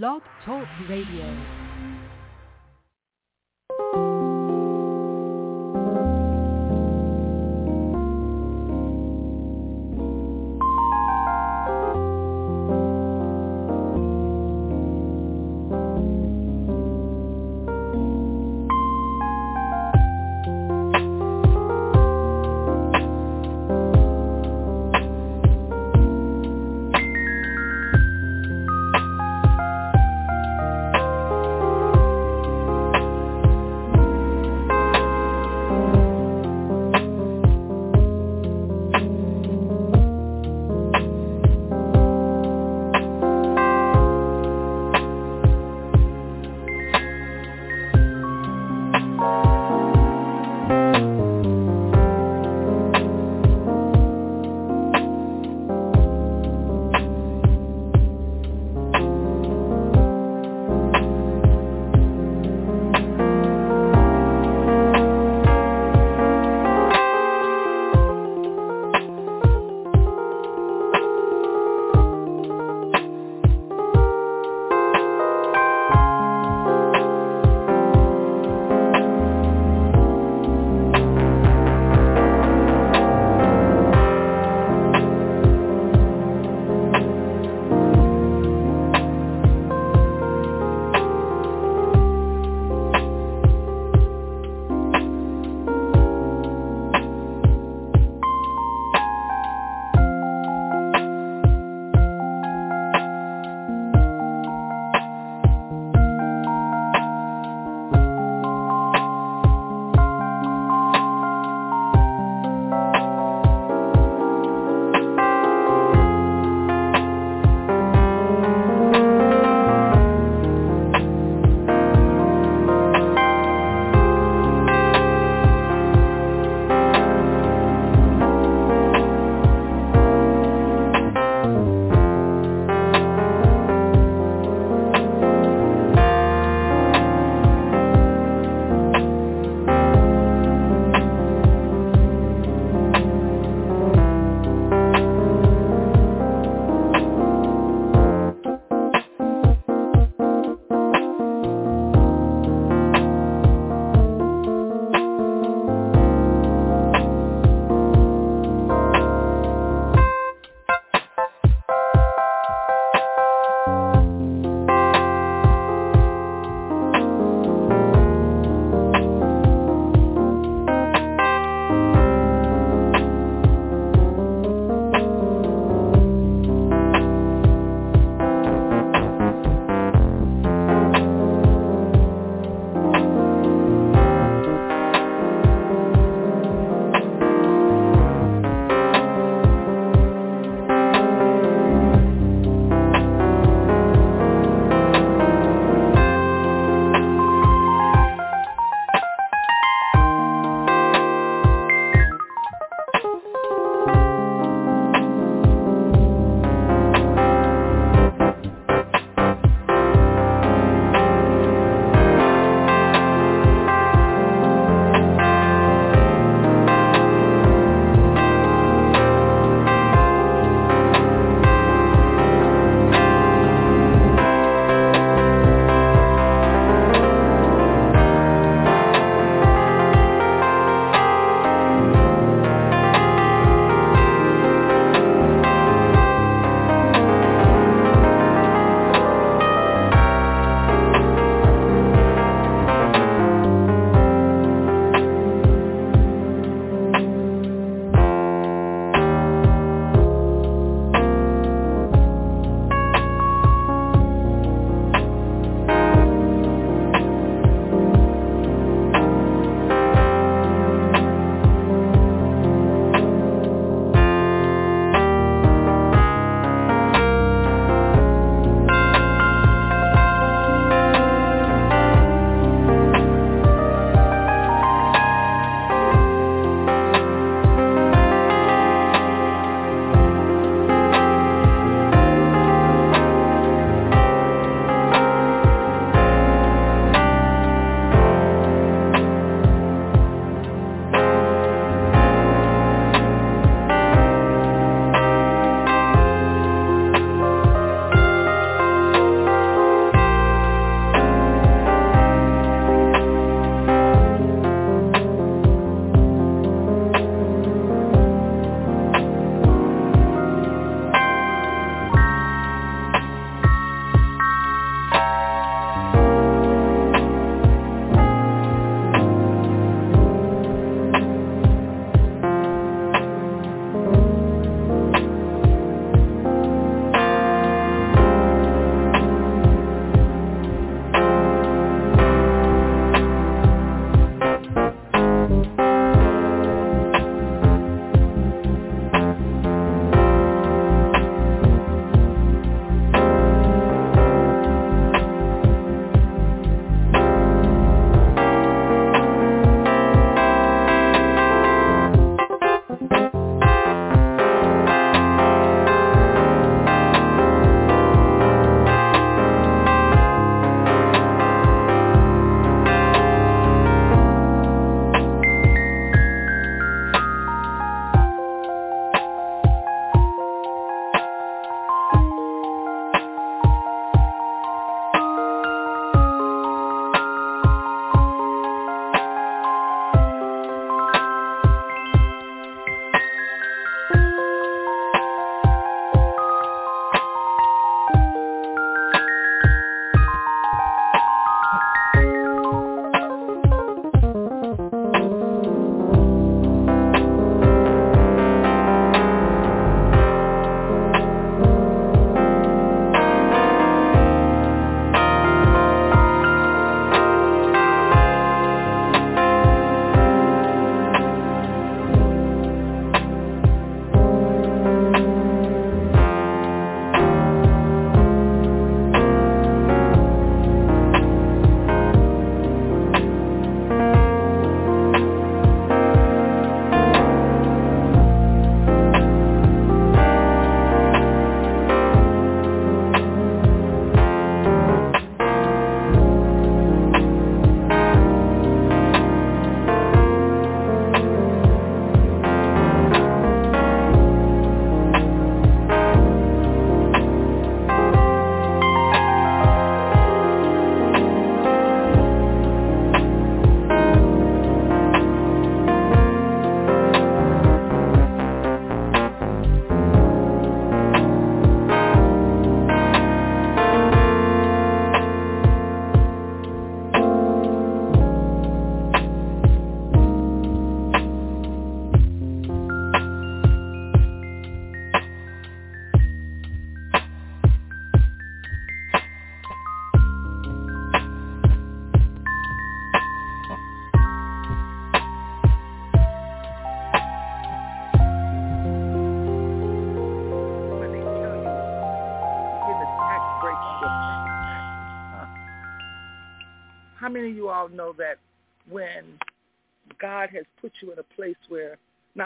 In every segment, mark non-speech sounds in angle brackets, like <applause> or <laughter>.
Blog Talk Radio.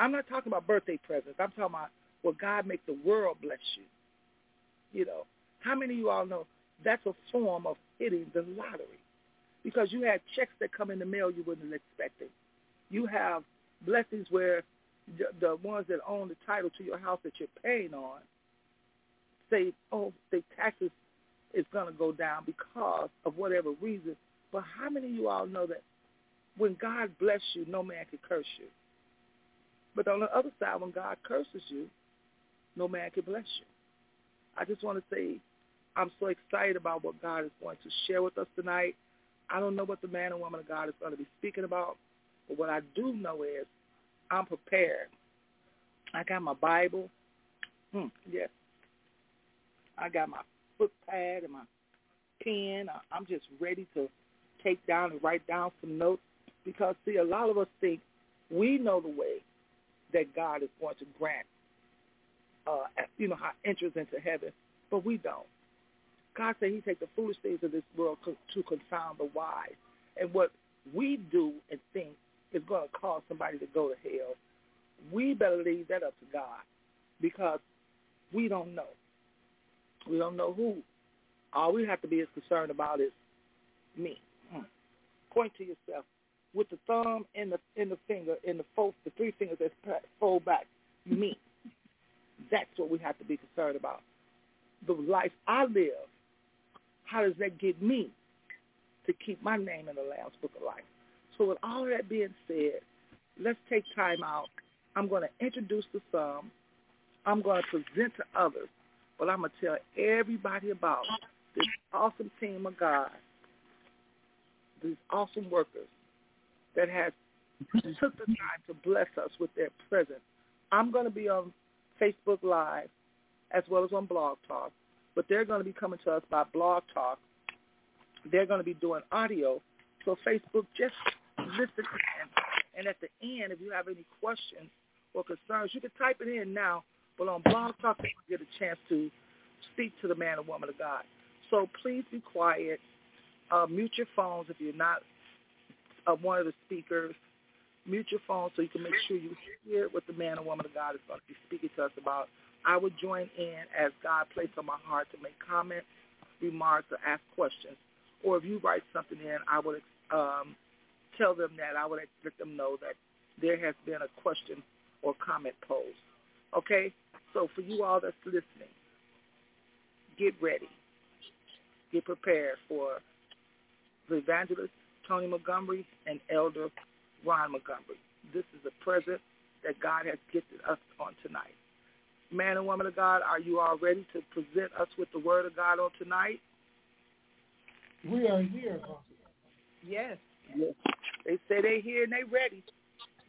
I'm not talking about birthday presents. I'm talking about where God make the world bless you. You know, how many of you all know that's a form of hitting the lottery? Because you have checks that come in the mail you wasn't expecting. You have blessings where the, the ones that own the title to your house that you're paying on say, oh, the taxes is going to go down because of whatever reason. But how many of you all know that when God bless you, no man can curse you? But on the other side, when God curses you, no man can bless you. I just want to say I'm so excited about what God is going to share with us tonight. I don't know what the man and woman of God is going to be speaking about, but what I do know is I'm prepared. I got my Bible. Hmm, yes. I got my foot pad and my pen. I'm just ready to take down and write down some notes because, see, a lot of us think we know the way that God is going to grant, uh, you know, how entrance into heaven, but we don't. God said he take the foolish things of this world to confound the wise. And what we do and think is going to cause somebody to go to hell, we better leave that up to God because we don't know. We don't know who. All we have to be as concerned about is me. Hmm. Point to yourself with the thumb and the in the finger and the fold, the three fingers that fold back. Me. That's what we have to be concerned about. The life I live. How does that get me to keep my name in the Lamb's Book of Life? So with all that being said, let's take time out. I'm going to introduce the psalm. I'm going to present to others but I'm going to tell everybody about this awesome team of God, these awesome workers that has took the time to bless us with their presence. I'm going to be on Facebook Live as well as on Blog Talk, but they're going to be coming to us by Blog Talk. They're going to be doing audio. So Facebook, just listen. And at the end, if you have any questions or concerns, you can type it in now but on Blog Talk, you get a chance to speak to the man or woman of God. So please be quiet. Uh, mute your phones if you're not uh, one of the speakers. Mute your phone so you can make sure you hear what the man or woman of God is going to be speaking to us about. I would join in as God placed on my heart to make comments, remarks, or ask questions. Or if you write something in, I would um, tell them that. I would let them know that there has been a question or comment posed. Okay? So for you all that's listening, get ready. Get prepared for the evangelist Tony Montgomery and Elder Ron Montgomery. This is a present that God has gifted us on tonight. Man and woman of God, are you all ready to present us with the word of God on tonight? We are here. Yes. yes. They say they're here and they're ready.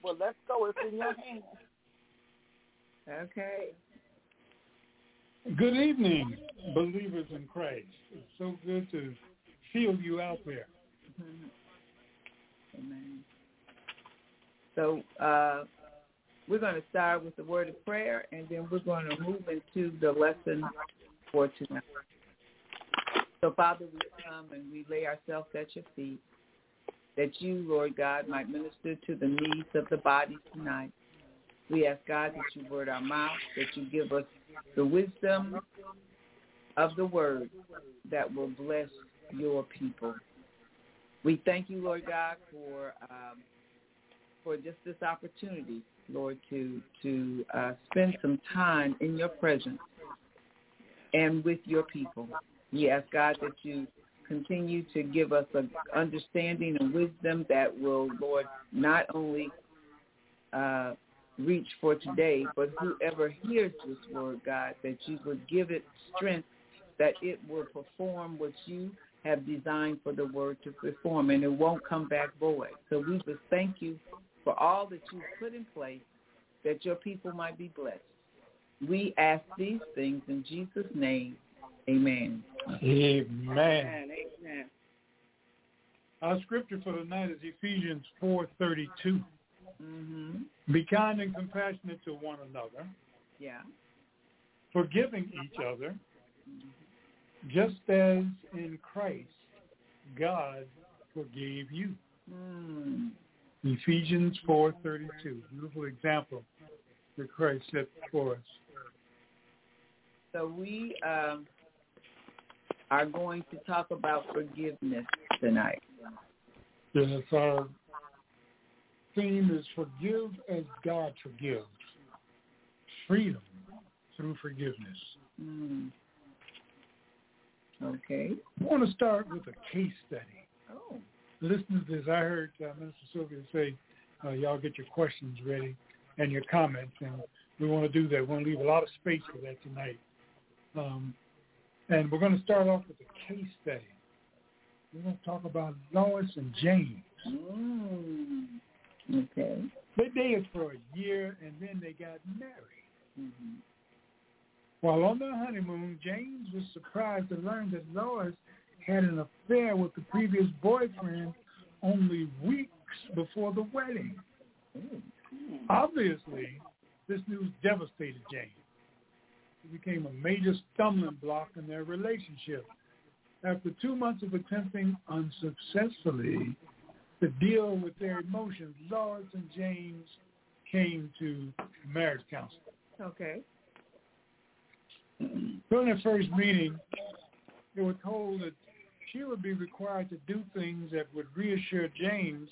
Well, let's go. It's in your hands. Okay. Good evening, believers in Christ. It's so good to feel you out there. Mm-hmm. So uh, we're going to start with the word of prayer, and then we're going to move into the lesson for tonight. So, Father, we come and we lay ourselves at your feet, that you, Lord God, might minister to the needs of the body tonight. We ask God that you word our mouth, that you give us the wisdom of the word that will bless your people. We thank you, Lord God, for um, for just this opportunity, Lord, to to uh, spend some time in your presence and with your people. We ask God that you continue to give us an understanding and wisdom that will, Lord, not only uh, reach for today, but whoever hears this word, God, that you would give it strength that it will perform what you have designed for the word to perform, and it won't come back void. So we just thank you for all that you've put in place that your people might be blessed. We ask these things in Jesus' name. Amen. Amen. Amen. Our scripture for tonight is Ephesians 4.32. Mm-hmm. Be kind and compassionate to one another. Yeah. Forgiving each other, mm-hmm. Just as in Christ God forgave you. Mm. Ephesians 4.32, beautiful example that Christ set for us. So we um, are going to talk about forgiveness tonight. Yes, our theme is forgive as God forgives. Freedom through forgiveness. Mm. Okay. I want to start with a case study. Oh. Listen to this. I heard uh, Minister Sylvia say, uh, y'all get your questions ready and your comments, and we want to do that. We want to leave a lot of space for that tonight. Um, and we're going to start off with a case study. We're going to talk about Lois and James. Mm. Okay. They dated for a year, and then they got married. Mm-hmm. While on their honeymoon, James was surprised to learn that Lois had an affair with the previous boyfriend only weeks before the wedding. Obviously, this news devastated James. It became a major stumbling block in their relationship. After two months of attempting unsuccessfully to deal with their emotions, Lois and James came to marriage counseling. Okay. During their first meeting, they were told that she would be required to do things that would reassure James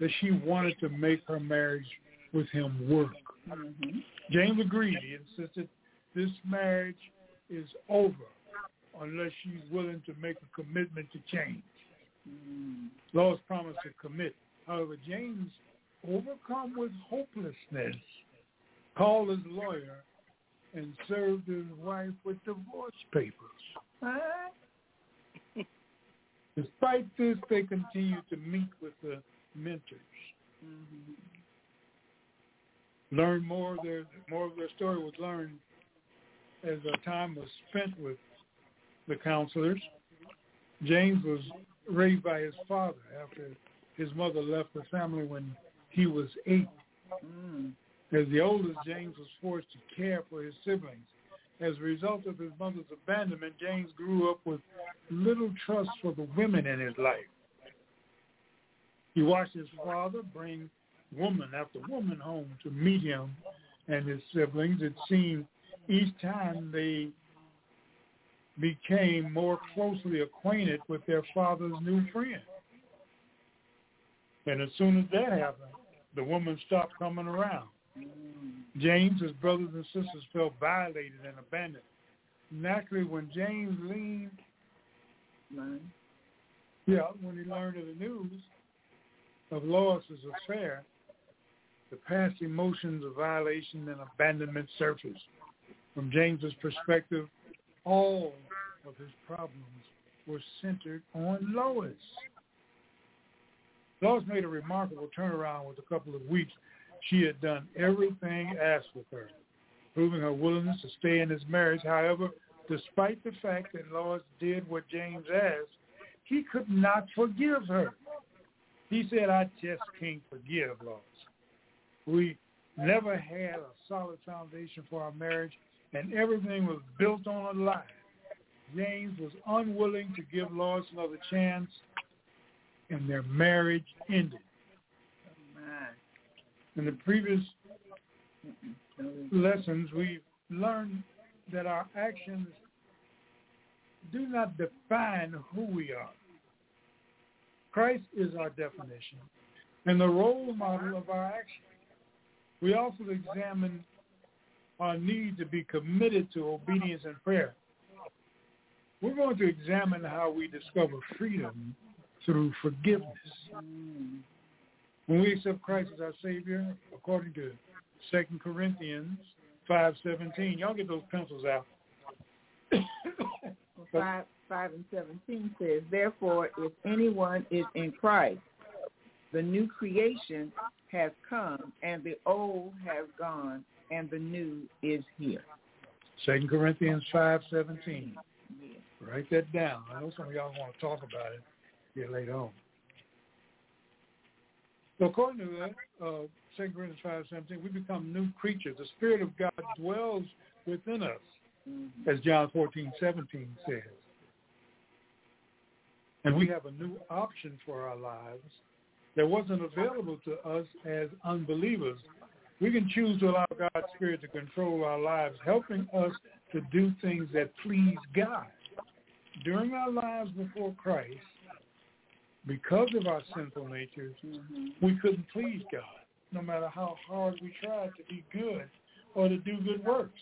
that she wanted to make her marriage with him work. Mm-hmm. James agreed. He insisted this marriage is over unless she's willing to make a commitment to change. Mm. Lois promised to commit. However, James, overcome with hopelessness, called his lawyer and served his wife with divorce papers. Despite this, they continued to meet with the mentors. Mm-hmm. Learn more. Their more of their story was learned as our time was spent with the counselors. James was raised by his father after his mother left the family when he was eight. Mm. As the oldest, James was forced to care for his siblings. As a result of his mother's abandonment, James grew up with little trust for the women in his life. He watched his father bring woman after woman home to meet him and his siblings. It seemed each time they became more closely acquainted with their father's new friend. And as soon as that happened, the woman stopped coming around. James, his brothers and sisters felt violated and abandoned. Naturally, when James leaned, yeah, when he learned of the news of Lois's affair, the past emotions of violation and abandonment surfaced. From James's perspective, all of his problems were centered on Lois. Lois made a remarkable turnaround with a couple of weeks she had done everything asked of her, proving her willingness to stay in his marriage. However, despite the fact that Lois did what James asked, he could not forgive her. He said, I just can't forgive Lois. We never had a solid foundation for our marriage, and everything was built on a lie. James was unwilling to give Lois another chance, and their marriage ended. In the previous lessons, we've learned that our actions do not define who we are. Christ is our definition and the role model of our actions. We also examine our need to be committed to obedience and prayer. We're going to examine how we discover freedom through forgiveness. When we accept Christ as our Savior, according to 2 Corinthians 5.17, y'all get those pencils out. <coughs> Five, five and seventeen says, "Therefore, if anyone is in Christ, the new creation has come, and the old has gone, and the new is here." 2 Corinthians 5.17. Yeah. Write that down. I know some of y'all want to talk about it here later on. So according to that, uh, 2 Corinthians 5.17, we become new creatures. The Spirit of God dwells within us, Mhm. as John 14.17 says. And we have a new option for our lives that wasn't available to us as unbelievers. We can choose to allow God's Spirit to control our lives, helping us to do things that please God. During our lives before Christ, because of our sinful natures, Mm-hmm. we couldn't please God, no matter how hard we tried to be good or to do good works.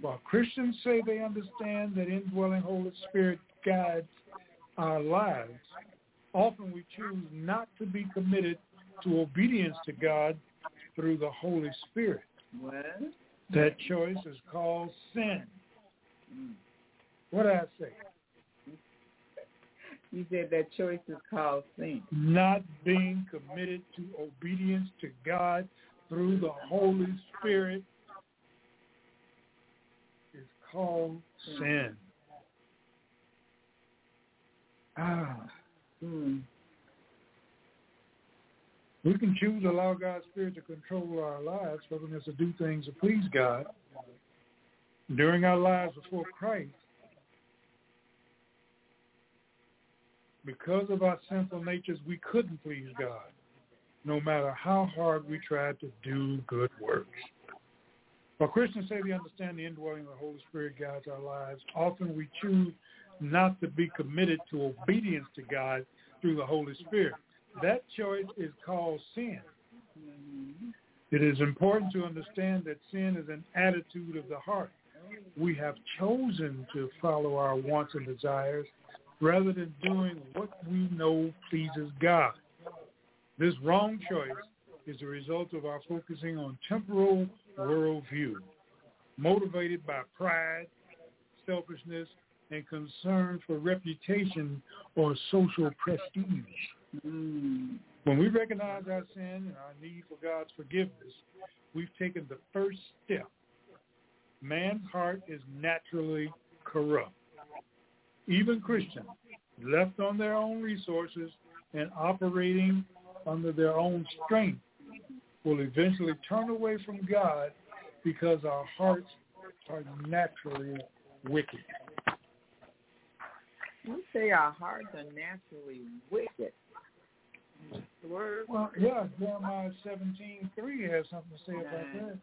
While Christians say they understand that indwelling Holy Spirit guides our lives, often we choose not to be committed to obedience to God through the Holy Spirit. What? That choice is called sin. Mm. What did I say? You said that choice is called sin. Not being committed to obedience to God through the Holy Spirit is called sin. Ah. Mm. We can choose to allow God's Spirit to control our lives, helping us to do things to please God. During our lives before Christ, because of our sinful natures, we couldn't please God, no matter how hard we tried to do good works. While Christians say they understand the indwelling of the Holy Spirit guides our lives, often we choose not to be committed to obedience to God through the Holy Spirit. That choice is called sin. It is important to understand that sin is an attitude of the heart. We have chosen to follow our wants and desires rather than doing what we know pleases God. This wrong choice is the result of our focusing on temporal worldview, motivated by pride, selfishness, and concern for reputation or social prestige. When we recognize our sin and our need for God's forgiveness, we've taken the first step. Man's heart is naturally corrupt. Even Christians, left on their own resources and operating under their own strength, will eventually turn away from God because our hearts are naturally wicked. You say our hearts are naturally wicked. The word. Well, yeah, Jeremiah seventeen three has something to say about that.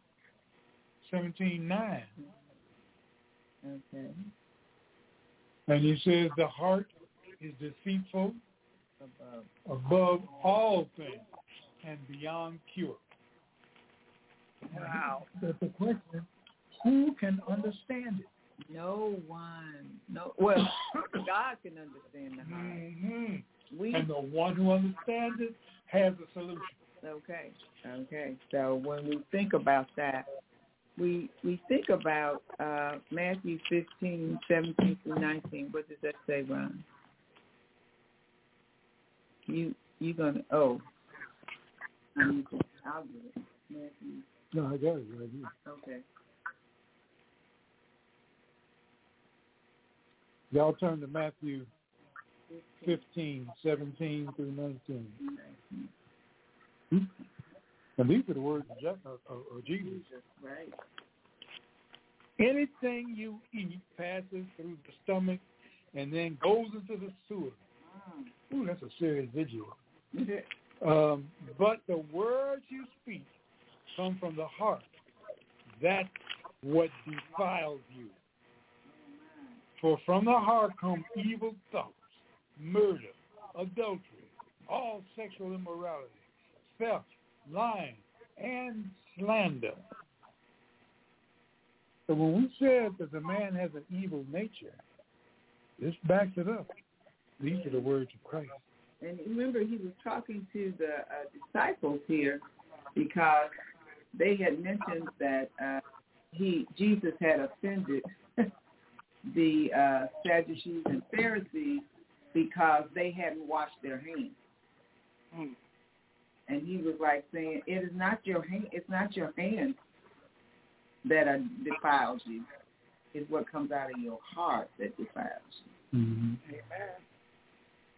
Seventeen nine, Okay. And he says the heart is deceitful Above. above all things and beyond cure. Wow. But the question: Who can understand it? No one. No. Well, <coughs> God can understand the heart. hmm We. And the one who understands it has a solution. Okay. Okay. So when we think about that, we we think about uh, Matthew 15, 17 through 19. What does that say, Ron? You you gonna oh. I need to, I'll get it. Matthew. No, I got it right here. Okay. Y'all turn to Matthew 15, 17 through 19. And these are the words of, Je- of, of, of Jesus. Right. Anything you eat passes through the stomach and then goes into the sewer. Ooh, that's a serious visual. Um, but the words you speak come from the heart. That's what defiles you. For from the heart come evil thoughts, murder, adultery, all sexual immorality, theft, lying, and slander. So when we said that the man has an evil nature, this backs it up. These are the words of Christ. And remember, he was talking to the uh, disciples here because they had mentioned that uh, he Jesus had offended <laughs> the uh, Sadducees and Pharisees because they hadn't washed their hands. Mm. And he was like saying, "It is not your hand. It's not your hands that are defiles you. It's what comes out of your heart that defiles you." Mm-hmm. Amen.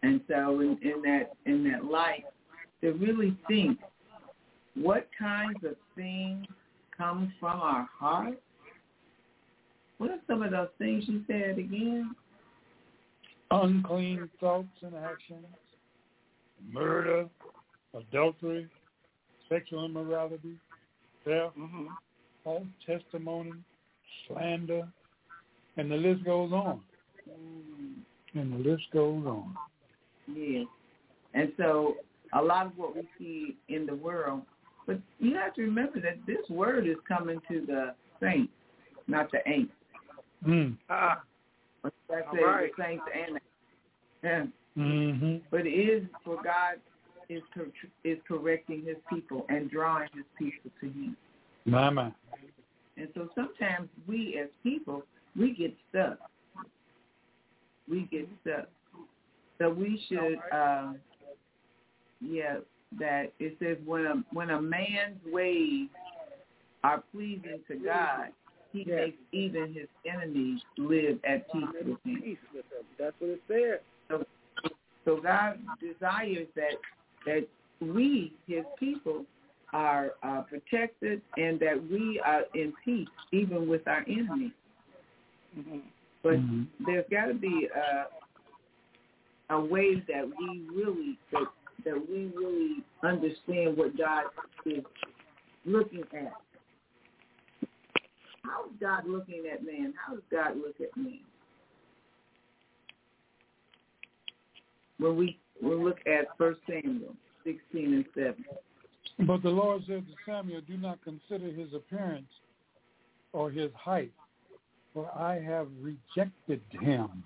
And so in, in that in that light, to really think what kinds of things come from our heart. What are some of those things you said again? unclean thoughts and actions, murder, adultery, sexual immorality, theft, Mm-hmm. false testimony, slander, and the list goes on. Mm, And the list goes on. yes. And so a lot of what we see in the world, but you have to remember that this word is coming to the saints, not the ain'ts. Mm. Ah, But That All says right. the saints and yeah. hmm But it is for God is cor- is correcting His people and drawing His people to Him. My, my. And so sometimes we as people we get stuck. We get stuck. So we should, uh, yeah, that it says when a when a man's ways are pleasing to God, He Yes. makes even his enemies live at peace with Him. peace with them. That's what it said. So God desires that that we, His people, are uh, protected and that we are in peace even with our enemies. Mm-hmm. But Mhm. there's got to be a, a way that we really that that we really understand what God is looking at. How is God looking at man? How does God look at man? When we we look at First Samuel sixteen and seven. But the Lord said to Samuel, Do not consider his appearance or his height, for I have rejected him.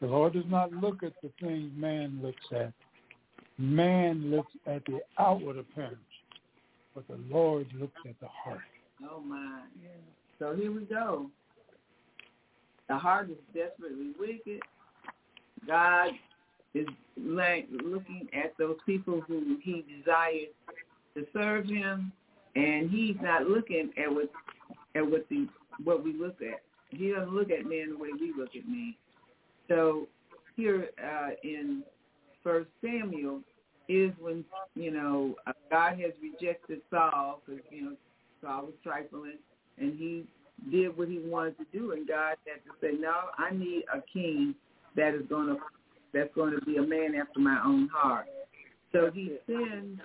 The Lord does not look at the things man looks at. Man looks at the outward appearance, but the Lord looks at the heart. Oh my. So here we go. The heart is desperately wicked. God is like looking at those people who he desires to serve him and he's not looking at what at what the what we look at. He doesn't look at men the way we look at men. So here uh, in First Samuel is when you know uh, God has rejected Saul because you know Saul was trifling and he did what he wanted to do, and God had to say, "No, I need a king that is going to that's going to be a man after my own heart." So he sends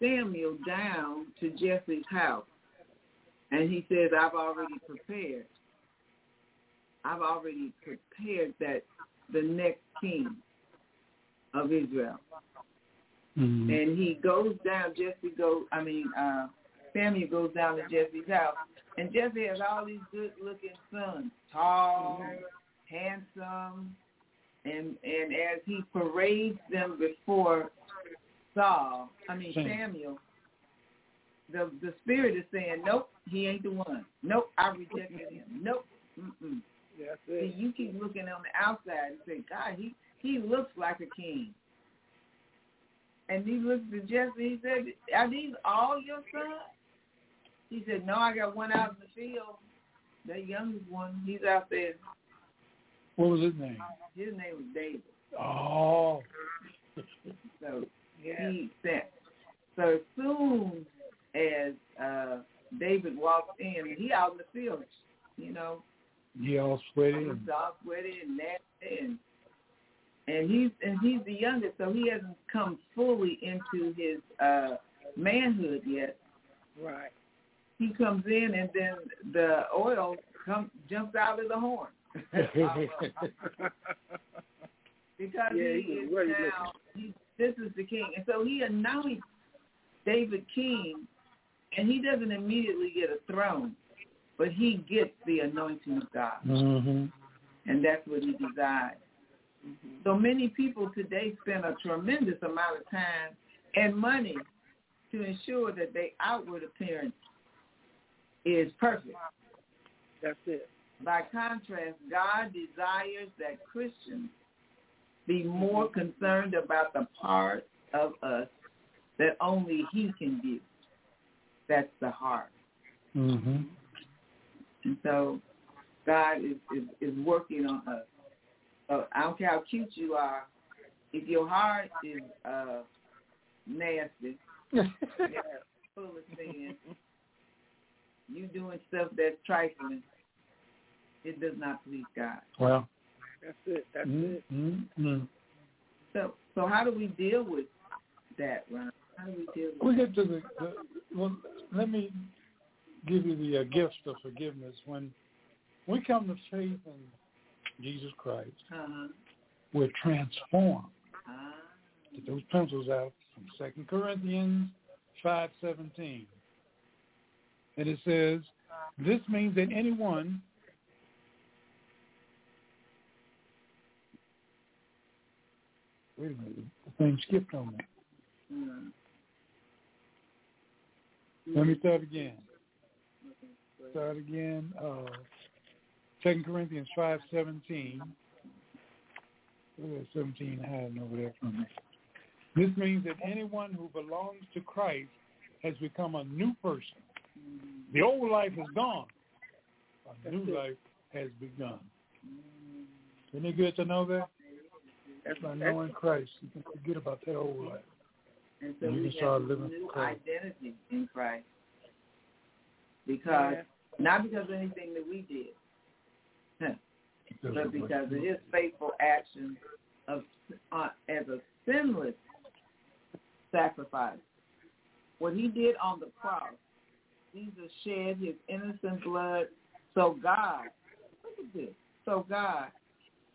Samuel down to Jesse's house, and he says, "I've already prepared. I've already prepared that the next king of Israel." Mm-hmm. And he goes down. Jesse goes. I mean, uh, Samuel goes down to Jesse's house, and Jesse has all these good-looking sons, tall, handsome, and and as he parades them before Saul, I mean Sam. Samuel, the the spirit is saying, nope, he ain't the one. Nope, I rejected him. Nope. Mm-mm. That's See, it. you keep looking on the outside and say, God, he he looks like a king. And he looked at Jesse. He said, "Are these all your sons?" He said, "No, I got one out in the field. The youngest one, he's out there. What was his name? His name was David. Oh. So Yeah. he said, so as soon as uh David walked in, he out in the field, you know, He all sweaty. He's and- all sweaty and nasty, and and he's and he's the youngest, so he hasn't come fully into his uh manhood yet. Right. He comes in, and then the oil comes jumps out of the horn <laughs> because Yeah, he he was is now. He, this is the king, and so he anoints David king, and he doesn't immediately get a throne, but he gets the anointing of God, mm-hmm. and that's what he desires. Mm-hmm. So many people today spend a tremendous amount of time and money to ensure that their outward appearance is perfect. That's it. By contrast, God desires that Christians be more concerned about the part of us that only he can do. That's the heart. Mm-hmm. And so God is, is, is working on us. So I don't care how cute you are. If your heart is uh, nasty, <laughs> Yeah. full of sin, you doing stuff that's trifling, it does not please God. Well, That's it. That's mm, it. Mm, mm. So, so how do we deal with that, Ron? How do we deal with We get to the, the well. Let me give you the uh, gift of forgiveness. When we come to faith in Jesus Christ, Uh-huh. we're transformed. Get those pencils out from Second Corinthians five seventeen, and it says, "This means that anyone." Wait a minute, the thing skipped on me. Mm. Let me start again. Start again. Uh, Second Corinthians five seventeen. Seventeen hiding over there from me. This means that anyone who belongs to Christ has become a new person. The old life is gone. A new life has begun. Isn't it good to know that? That's, By that's knowing Christ, you can forget about that old life. And so You we can start have living a new identity in Christ. Because yeah. not because of anything that we did, huh, but because of his faithful action of uh, as a sinless sacrifice. What he did on the cross, Jesus shed his innocent blood so God, look at this, so God,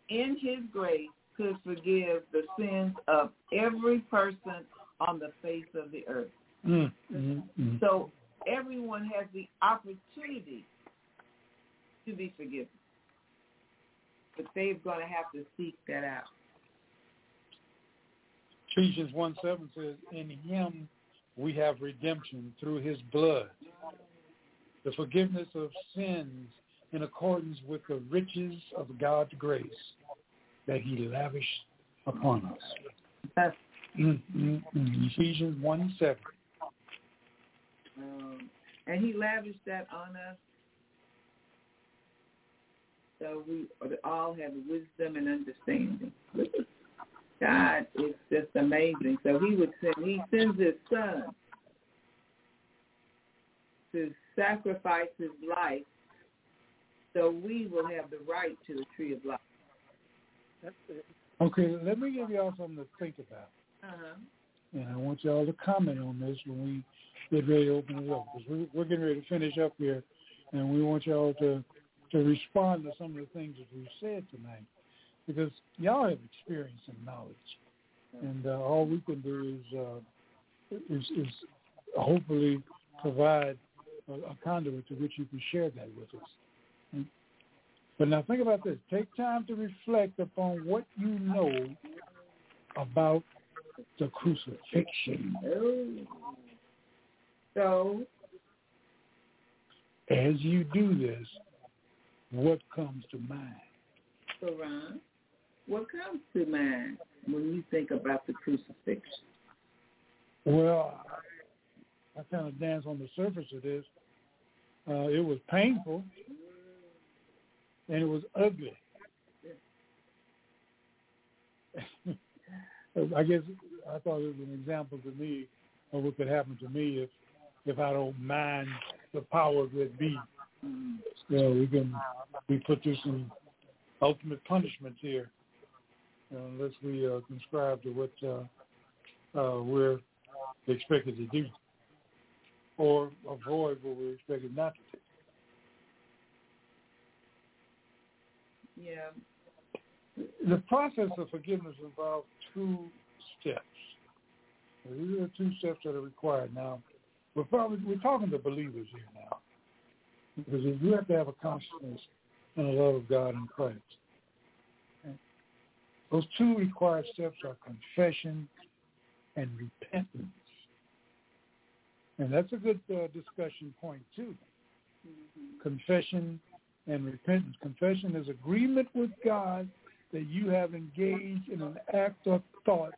in his grace, could forgive the sins of every person on the face of the earth. Mm, mm, mm. So everyone has the opportunity to be forgiven. But they're going to have to seek that out. Ephesians 1 7 says, In him we have redemption through his blood, the forgiveness of sins in accordance with the riches of God's grace that he lavished upon us. Mm, mm, mm. Ephesians 1 7. um, and he lavished that on us. So we all have wisdom and understanding. God is just amazing. So he would send, he sends his son to sacrifice his life so we will have the right to the tree of life. That's it. Okay, let me give y'all something to think about. Uh-huh. And I want y'all to comment on this when we get ready to open it up. Because we're, we're getting ready to finish up here. And we want y'all to, to respond to some of the things that we've said tonight. Because y'all have experience and knowledge. And uh, all we can do is, uh, is, is hopefully provide a, a conduit to which you can share that with us. But now think about this. Take time to reflect upon what you know about the crucifixion. So As you do this, what comes to mind? So, Ron, what comes to mind when you think about the crucifixion? Well, I kind of dance on the surface of this. Uh, it was painful and it was ugly. <laughs> I guess I thought it was an example to me of what could happen to me if if I don't mind the power that be. You know, we can we put through some ultimate punishments here, you know, unless we uh, subscribe to what uh, uh, we're expected to do, or avoid what we're expected not to do. Yeah. The process of forgiveness involves two steps. These are the two steps that are required. Now, we're probably we're talking to believers here now, because you have to have a consciousness and a love of God and Christ. Those two required steps are confession and repentance, and that's a good uh, discussion point too. Mm-hmm. Confession and repentance. Confession is agreement with God that you have engaged in an act or thought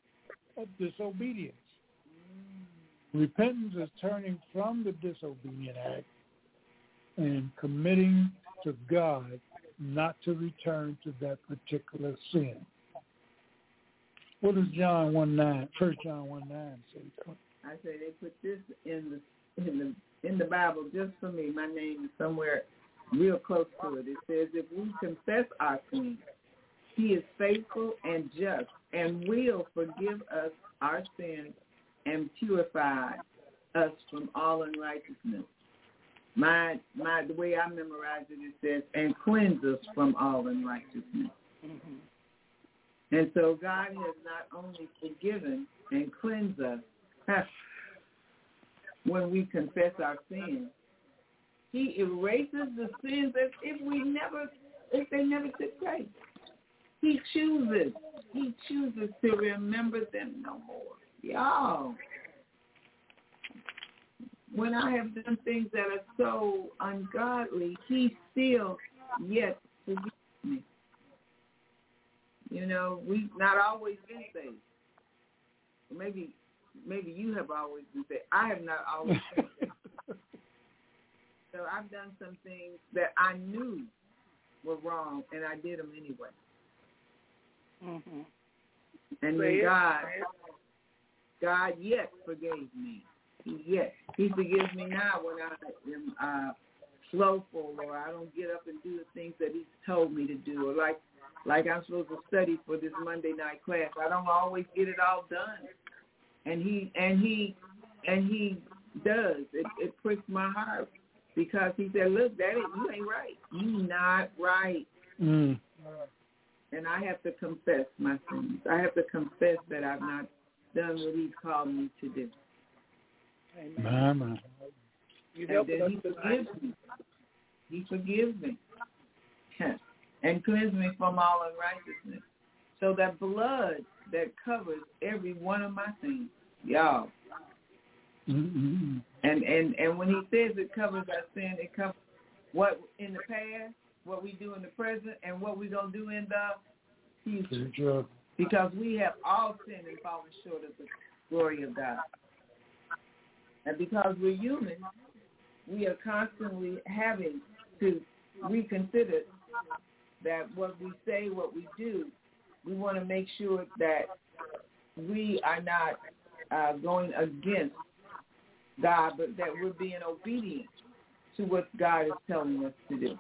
of disobedience. Repentance is turning from the disobedient act and committing to God not to return to that particular sin. What does John 1 9, 1 John 1 9 say? I say they put this in the in the in the Bible just for me. My name is somewhere real close to it. It says if we confess our sins, He is faithful and just and will forgive us our sins and purify us from all unrighteousness. My my the way I memorize it, it says, and cleanse us from all unrighteousness. Mm-hmm. And so God has not only forgiven and cleansed us <laughs> when we confess our sins, He erases the sins as if we never, if they never took place. He chooses, He chooses to remember them no more. Y'all, when I have done things that are so ungodly, He still yet forgives me. You know, we've not always been saved. Maybe maybe you have always been saved. I have not always been. So I've done some things that I knew were wrong, and I did them anyway. Mm-hmm. And then. God, God yet forgave me. He yet He forgives me now when I am uh, slowful or I don't get up and do the things that He's told me to do, or like like I'm supposed to study for this Monday night class. I don't always get it all done, and He and He and He does. It, it pricks my heart because He said, "Look, Daddy, you ain't right. You not right." Mm. and I have to confess my sins. I have to confess that I've not done what He's called me to do. Amen. My, my. You And then He forgives me. He forgives me <laughs> and cleanses me from all unrighteousness. So that blood that covers every one of my sins, y'all. Mm-mm. And and and when He says it covers our sin, it covers what in the past, what we do in the present, and what we're gonna do in the future. Because we have all sinned and fallen short of the glory of God. And because we're human, we are constantly having to reconsider that what we say, what we do, we want to make sure that we are not uh, going against God, but that we're being obedient to what God is telling us to do.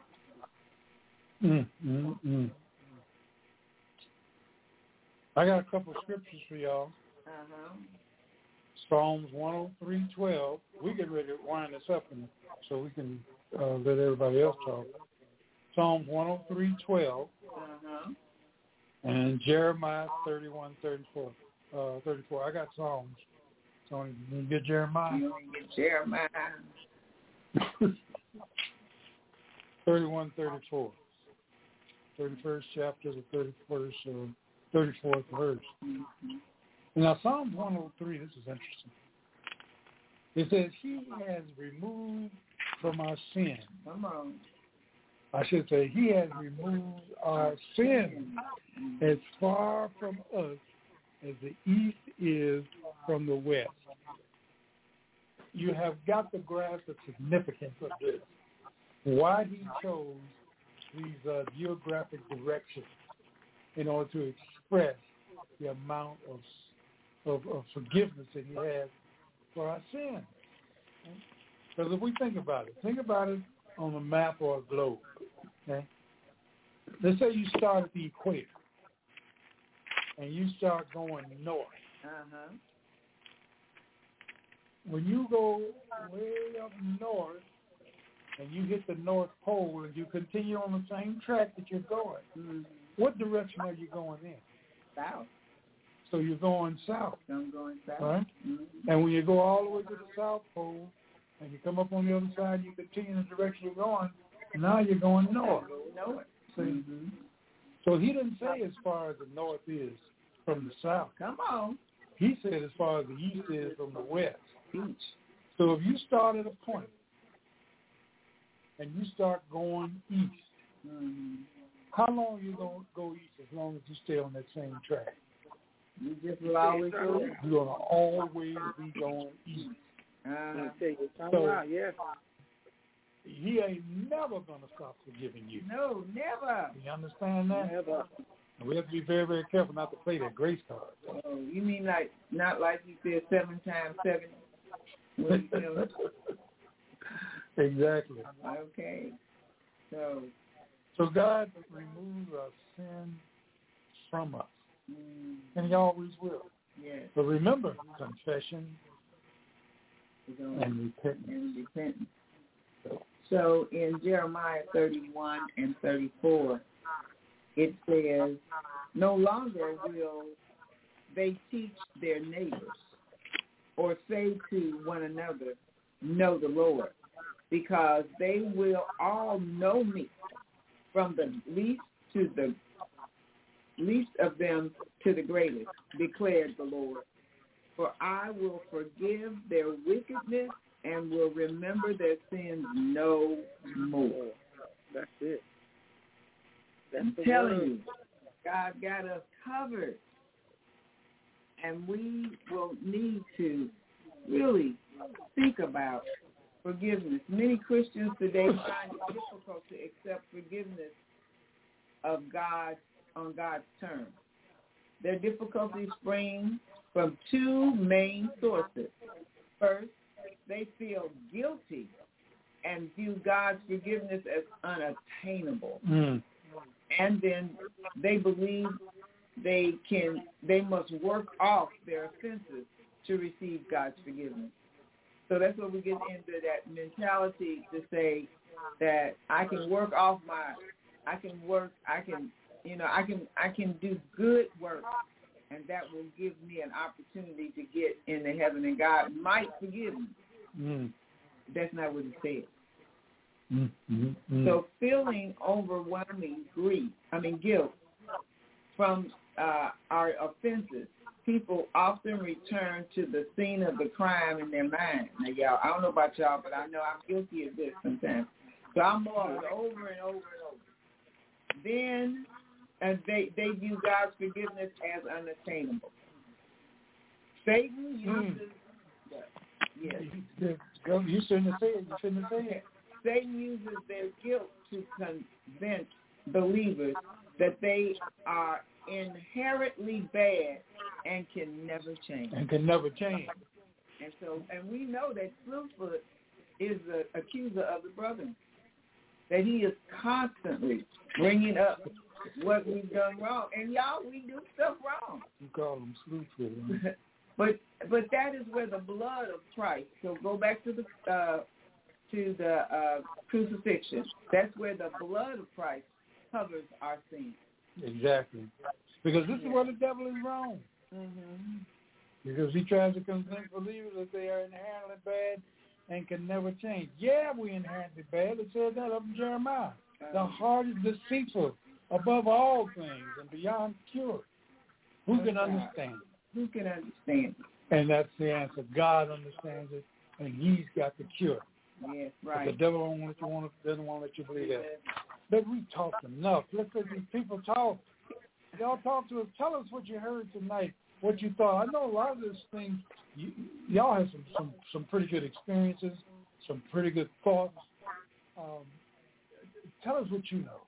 Mm, mm, mm. I got a couple of scriptures for y'all. Uh-huh. Psalms 103.12. We get ready to wind this up and so we can uh, let everybody else talk. Psalms 103.12 Uh-huh. and Jeremiah 31.34. Uh, 34. I got Psalms. Tony, you get Jeremiah? You only get Jeremiah. <laughs> 31, 34. 31st chapter, the 31st, uh, 34th verse. Mhm. Now, Psalm 103, this is interesting. It says, He has removed from our sin. Come on. I should say, He has removed our sin as far from us as the east is from the west. You have got to grasp the significance of this. Why he chose these uh, geographic directions in order to express the amount of, of, of forgiveness that he has for our sins. Because if we think about it, think about it on a map or a globe. Okay? Let's say you start at the equator and you start going north. Uh-huh. When you go way up north and you hit the North Pole and you continue on the same track that you're going, Mm-hmm. what direction are you going in? South. So you're going south, I'm going south. right? Mm-hmm. And when you go all the way to the South Pole and you come up on the other side, you continue in the direction you're going, now you're going north. It. See? Mm-hmm. So he didn't say as far as the north is from the south. Come on. He said as far as the east is from the west. Beach. So if you start at a point and you start going east, Mm-hmm. how long you gonna go east as long as you stay on that same track? You just will always go. You're gonna always be going east. I tell you, turn So- around, yeah. He ain't never gonna stop forgiving you. No, never. You understand that? Never. We have to be very, very careful not to play that grace card. Oh, you mean like not like you said seven times seven? When you know it? <laughs> exactly. Okay. So So God removes our sin from us. Mm. And he always will. Yes. But remember, confession and repentance. and repentance. So in Jeremiah 31 and 34, it says, No longer will they teach their neighbors or say to one another, Know the Lord, because they will all know me, from the least to the least of them to the greatest, declared the Lord. For I will forgive their wickedness and will remember their sins no more. That's it. That's I'm telling word. you, God got us covered. And we will need to really think about forgiveness. Many Christians today find it difficult to accept forgiveness of God on God's terms. Their difficulties spring from two main sources. First, they feel guilty and view God's forgiveness as unattainable. Mm. And then they believe they can they must work off their offenses to receive God's forgiveness. So that's where we get into that mentality to say that I can work off my I can work I can you know, I can I can do good work and that will give me an opportunity to get into heaven and God might forgive me. Mm. That's not what he said. Mm. Mm. Mm. So feeling overwhelming grief, I mean guilt from uh, our offenses, people often return to the scene of the crime in their mind. Now, y'all, I don't know about y'all, but I know I'm guilty of this sometimes. So I'm over and over and over and over. Then and they they view God's forgiveness as unattainable. Satan uses yes. You- you- You shouldn't have said it. You shouldn't have said it. Satan uses their guilt to convince believers that they are inherently bad and can never change. And can never change. And so, and we know that Slewfoot is the accuser of the brethren. That he is constantly bringing up what we've done wrong. And y'all, we do stuff wrong. You call them slewfoot. <laughs> but but that is where the blood of Christ. So go back to the uh, to the uh, crucifixion. That's where the blood of Christ covers our sins. Exactly. Because this is where the devil is wrong. Mm-hmm. Because he tries to convince believers that they are inherently bad and can never change. Yeah, we inherently bad. It says that up in Jeremiah. The heart is deceitful above all things and beyond cure. Who can understand? It? Who can understand? It? And that's the answer. God understands it, and He's got the cure. Yes, But right. the devil don't want you want doesn't want to let you believe that. But we talk enough. Let's let these people talk. Y'all talk to us. Tell us what you heard tonight. What you thought. I know a lot of this thing. You, y'all have some some some pretty good experiences, some pretty good thoughts. Um, tell us what you know.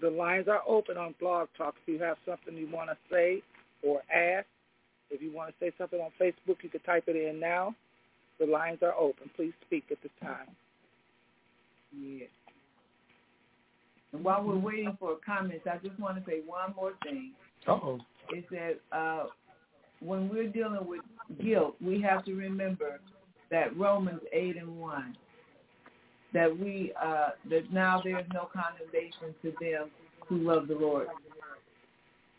The lines are open on Blog Talk. If you have something you want to say or ask, if you want to say something on Facebook, you can type it in now. The lines are open. Please speak at this time. Yes. And while we're waiting for comments, I just want to say one more thing. Uh oh. Is that uh, when we're dealing with guilt, we have to remember that Romans eight and one, that we uh, that now there is no condemnation to them who love the Lord,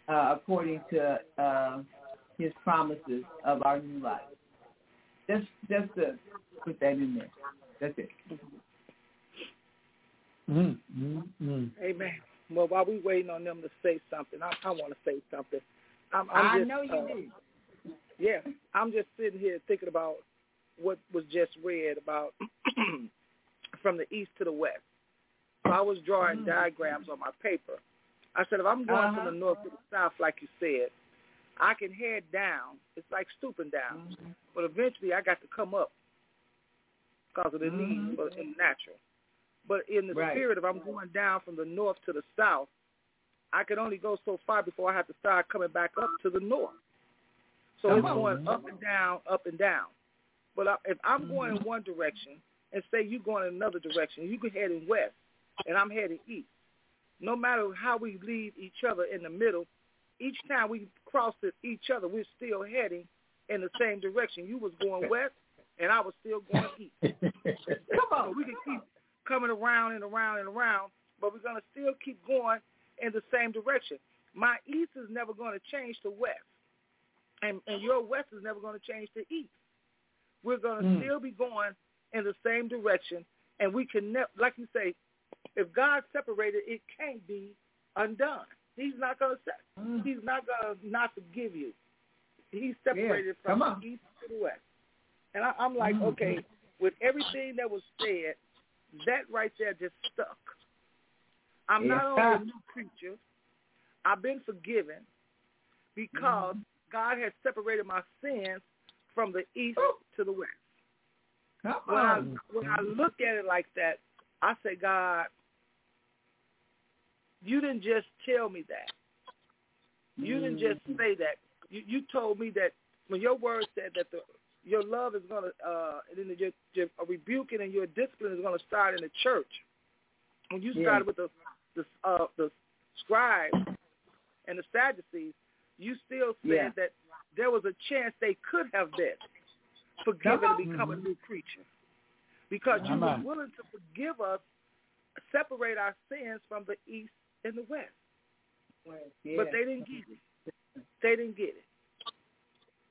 uh, according to uh, His promises of our new life. Just just to put that in there. That's it. Mm, mm, mm. Amen. Well, while we're waiting on them to say something, I, I want to say something. I'm, I'm I just, know you uh, do. Yeah, I'm just sitting here thinking about what was just read about <clears throat> from the east to the west. So I was drawing Mm. diagrams on my paper. I said, if I'm going Uh-huh. from the north to the south, like you said, I can head down. It's like stooping down, Mhm. but eventually I got to come up because of the Mhm. need for in natural. But in the Right. spirit, if I'm going down from the north to the south, I can only go so far before I have to start coming back up to the north. So Come it's on. going up and down, up and down. But if I'm going Mm-hmm. in one direction and say you're going in another direction, you can head in west and I'm heading east. no matter how we leave each other in the middle, each time we cross each other, we're still heading in the same direction. You was going <laughs> west, and I was still going east. <laughs> Come on, we can keep coming around and around and around, but we're going to still keep going in the same direction. My east is never going to change to west, and, and your west is never going to change to east. We're going to mm. still be going in the same direction, and we can, ne- like you say, if God separated, it can't be undone. He's not going to. Mm. He's not going to not forgive you. He's separated yeah. from the east to the west, and I, I'm like, mm. okay, with everything that was said, that right there just stuck. I'm yeah. not only a new creature, I've been forgiven because mm. God has separated my sins from the east oh. to the west. Come when I when I look at it like that, I say, God, you didn't just tell me that. You didn't just mm. say that. You you told me that when your word said that the your love is gonna uh and then your, your rebuking and your discipline is gonna start in the church. When you started with the the uh the scribes and the Sadducees, you still said yeah. that there was a chance they could have been forgiven and become a new creature. Because you were willing to forgive us, separate our sins from the east and the west. Yeah. But they didn't get it. They didn't get it.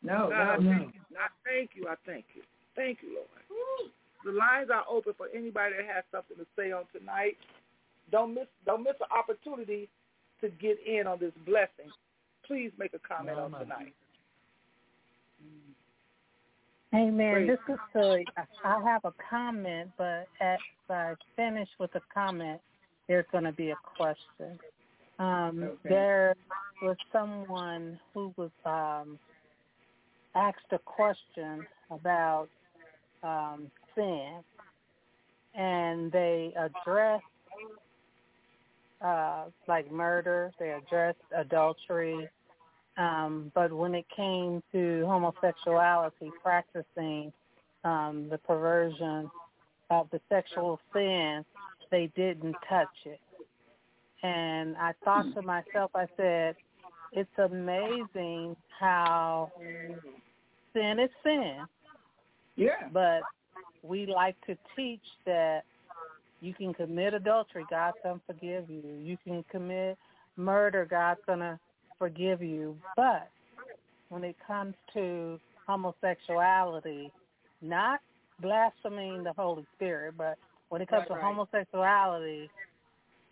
No, God, no, I no. thank you. I thank you. I thank you. Thank you, Lord. The lines are open for anybody that has something to say on tonight. Don't miss don't miss an opportunity to get in on this blessing. Please make a comment no, on tonight. Amen. This is Sully. I have a comment, but as I finish with the comment, there's going to be a question. Um, okay. There was someone who was um, asked a question about um, sin, and they addressed uh, like murder, they addressed adultery, um, but when it came to homosexuality, practicing um, the perversion of the sexual sin, they didn't touch it. And I thought to myself, I said, it's amazing how sin is sin. Yeah. But we like to teach that you can commit adultery, God's going to forgive you. You can commit murder, God's going to forgive you. But when it comes to homosexuality, not blaspheming the Holy Spirit, but when it comes right, to homosexuality,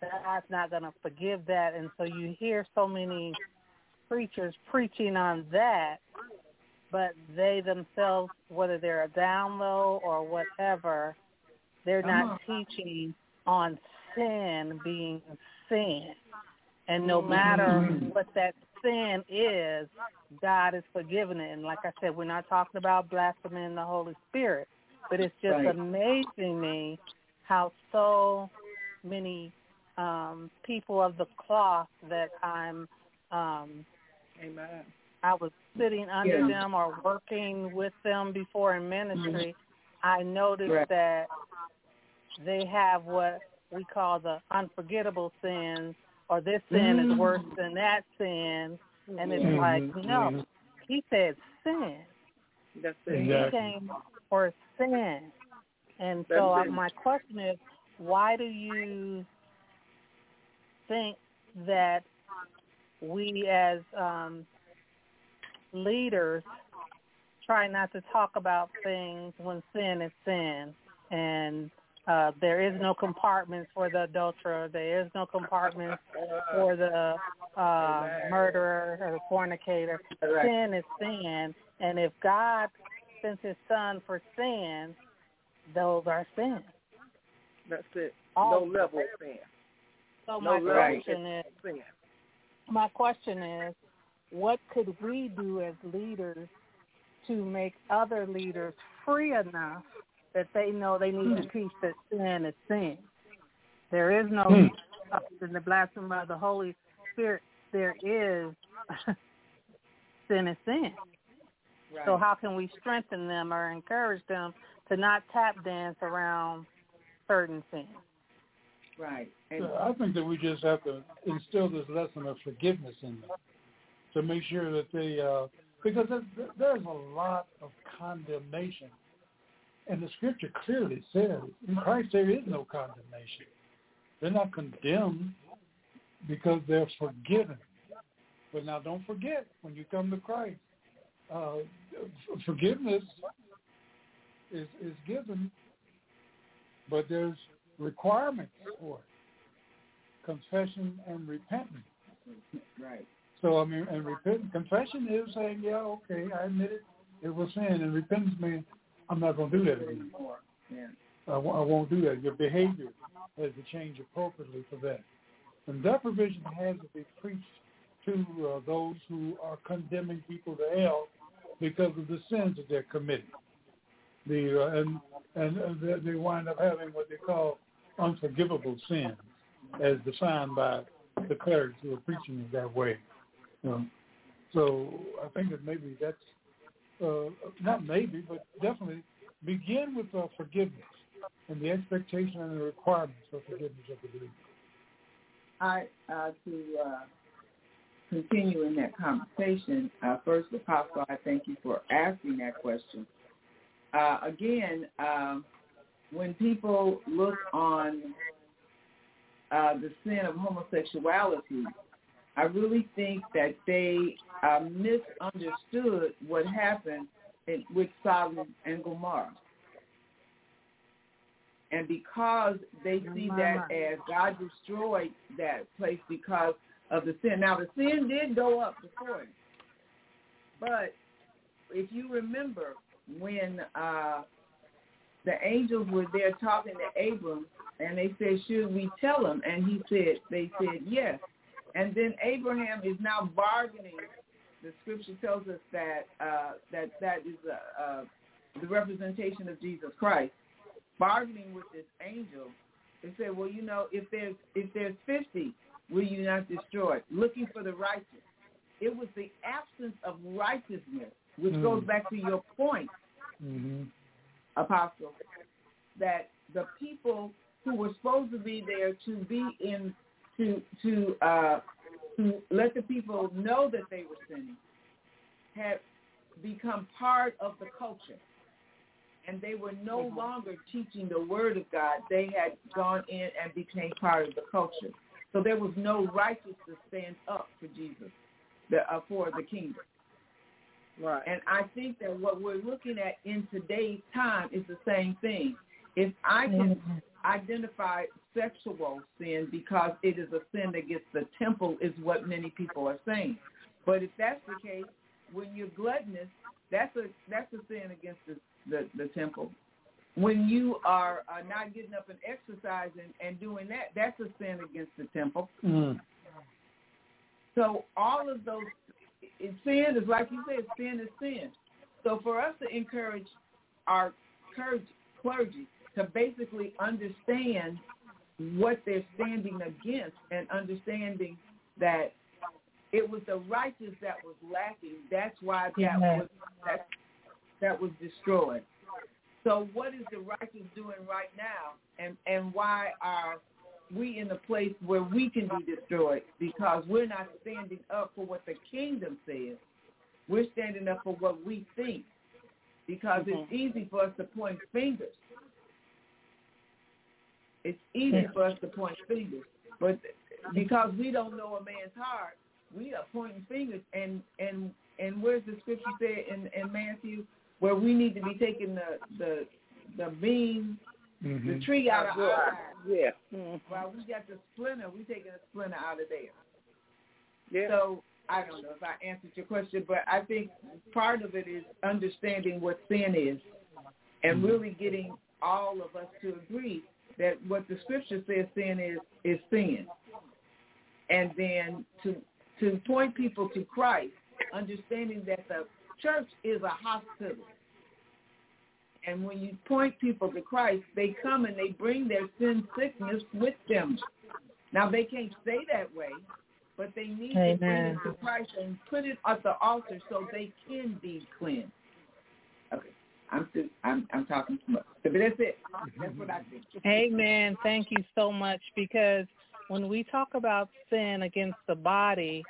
God's not going to forgive that. And so you hear so many preachers preaching on that, but they themselves, whether they're a down low or whatever, they're not teaching on sin being sin. And no matter mm-hmm. what that sin is, God is forgiving it. And like I said, we're not talking about blaspheming the Holy Spirit, but it's just right. amazing me how so many um, people of the cloth that I'm um, Amen. I was sitting under yeah. them or working with them before in ministry, I noticed right. that they have what we call the unforgettable sins or this sin mm. is worse than that sin. And it's Mm-hmm. like, no, he said sin. That's it. He came for sin. And That's so it. my question is, why do you think that we as um, leaders try not to talk about things when sin is sin and uh, there is no compartments for the adulterer. There is no compartments for the uh, murderer or the fornicator. Sin is sin, and if God sent His Son for sin, those are sins. That's it. All no level of sin. So No my level question is, of sin. My question is, what could we do as leaders to make other leaders free enough that they know they need to teach that sin is sin. There is no Hmm. in the blasphemy of the Holy Spirit. There is <laughs> sin is sin. Right. So how can we strengthen them or encourage them to not tap dance around certain sins? Right. And so I think that we just have to instill this lesson of forgiveness in them to make sure that they, uh, because there's, a lot of condemnation. And the scripture clearly says, in Christ there is no condemnation. They're not condemned because they're forgiven. But now don't forget, when you come to Christ, uh, forgiveness is, is given, but there's requirements for it. Confession and repentance. Right. So I mean, and repent, confession is saying, yeah, okay, I admit it, it was sin, and repentance means I'm not going to do that anymore. Yeah. I w- I won't do that. Your behavior has to change appropriately for that. And that provision has to be preached to uh, those who are condemning people to hell because of the sins that they're committing. The uh, and and they wind up having what they call unforgivable sins, as defined by the clerics who are preaching it that way. Know? So I think that maybe that's uh, not maybe, but definitely begin with uh, forgiveness and the expectation and the requirements for forgiveness of the believer. I uh, to uh, continue in that conversation. Uh, first, Apostle, I thank you for asking that question. Uh, again, um, when people look on uh, the sin of homosexuality, I really think that they uh, misunderstood what happened in, with Sodom and Gomorrah. And because they see that as God destroyed that place because of the sin. Now, the sin did go up before it. But if you remember when uh, the angels were there talking to Abram, and they said, should we tell him? And he said, they said, yes. And then Abraham is now bargaining. The scripture tells us that uh, that that is uh, uh, the representation of Jesus Christ, bargaining with this angel. They said, well, you know, if there's if there's fifty, will you not destroy it? Looking for the righteous. It was the absence of righteousness, which mm. goes back to your point, mm-hmm. Apostle, that the people who were supposed to be there to be in to to uh, to let the people know that they were sinning had become part of the culture. And they were no mm-hmm. longer teaching the word of God. They had gone in and became part of the culture. So there was no righteous to stand up for Jesus, the, uh, for the kingdom. Right. And I think that what we're looking at in today's time is the same thing. If I can mm-hmm. identify sexual sin because it is a sin against the temple is what many people are saying. But if that's the case, when you're gluttonous, that's a that's a sin against the the, the temple. When you are uh, not getting up and exercising and doing that, that's a sin against the temple. Mm. So all of those sin is like you said, sin is sin. So for us to encourage our clergy to basically understand what they're standing against and understanding that it was the righteous that was lacking. That's why that was that that was destroyed. So what is the righteous doing right now, and and why are we in a place where we can be destroyed because we're not standing up for what the kingdom says. We're standing up for what we think because mm-hmm. it's easy for us to point fingers it's easy for us to point fingers, but because we don't know a man's heart, we are pointing fingers. And and and where's the scripture say in in Matthew where we need to be taking the the the beam, mm-hmm. the tree out of our eye. Yeah. Mm-hmm. While we got the splinter, we taking a splinter out of there. Yeah. So I don't know if I answered your question, but I think part of it is understanding what sin is and mm-hmm. really getting all of us to agree that what the scripture says sin is is sin. And then to to point people to Christ, understanding that the church is a hospital. And when you point people to Christ, they come and they bring their sin sickness with them. Now they can't stay that way, but they need Amen. to bring it to Christ and put it at the altar so they can be cleansed. Okay. I'm too, I'm I'm talking too much. But that's it. That's what I think. Amen. Thank you so much because when we talk about sin against the body,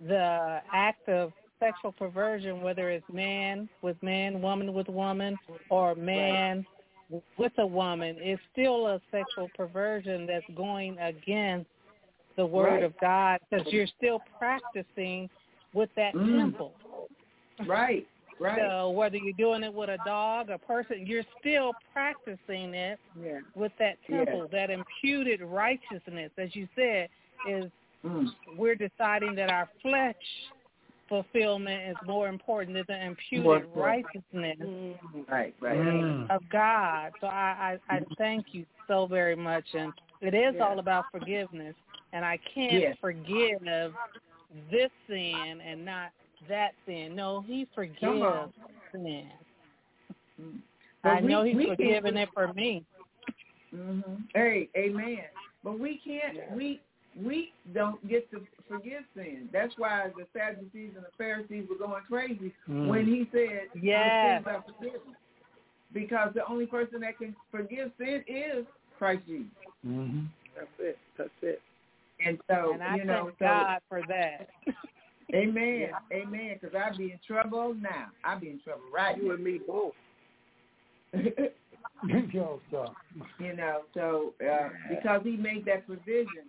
the act of sexual perversion, whether it's man with man, woman with woman, or man right. with a woman, is still a sexual perversion that's going against the word right. of God because you're still practicing with that mm. temple. Right. Right. So whether you're doing it with a dog, a person, you're still practicing it yeah. with that temple, yeah. that imputed righteousness, as you said, is mm. we're deciding that our flesh fulfillment is more important than the imputed righteousness right, right. Mm. of God. So I, I, I thank you so very much. And it is yeah. all about forgiveness. And I can't yeah. forgive this sin and not that sin. No, he forgives sin. I we, know he's we forgiven it for me. Mm-hmm. Hey, amen. But we can't. Yeah. We we don't get to forgive sin. That's why the Sadducees and the Pharisees were going crazy Mm. when he said Yes. sins are forgiven. Because the only person that can forgive sin is Christ Jesus. Mm-hmm. That's it. That's it. And so, And I you know, thank so, God for that. <laughs> amen, amen, because I'd be in trouble now. I'd be in trouble right You and me both. now. <laughs> <laughs> Yo, stop. you know, so uh, because he made that provision,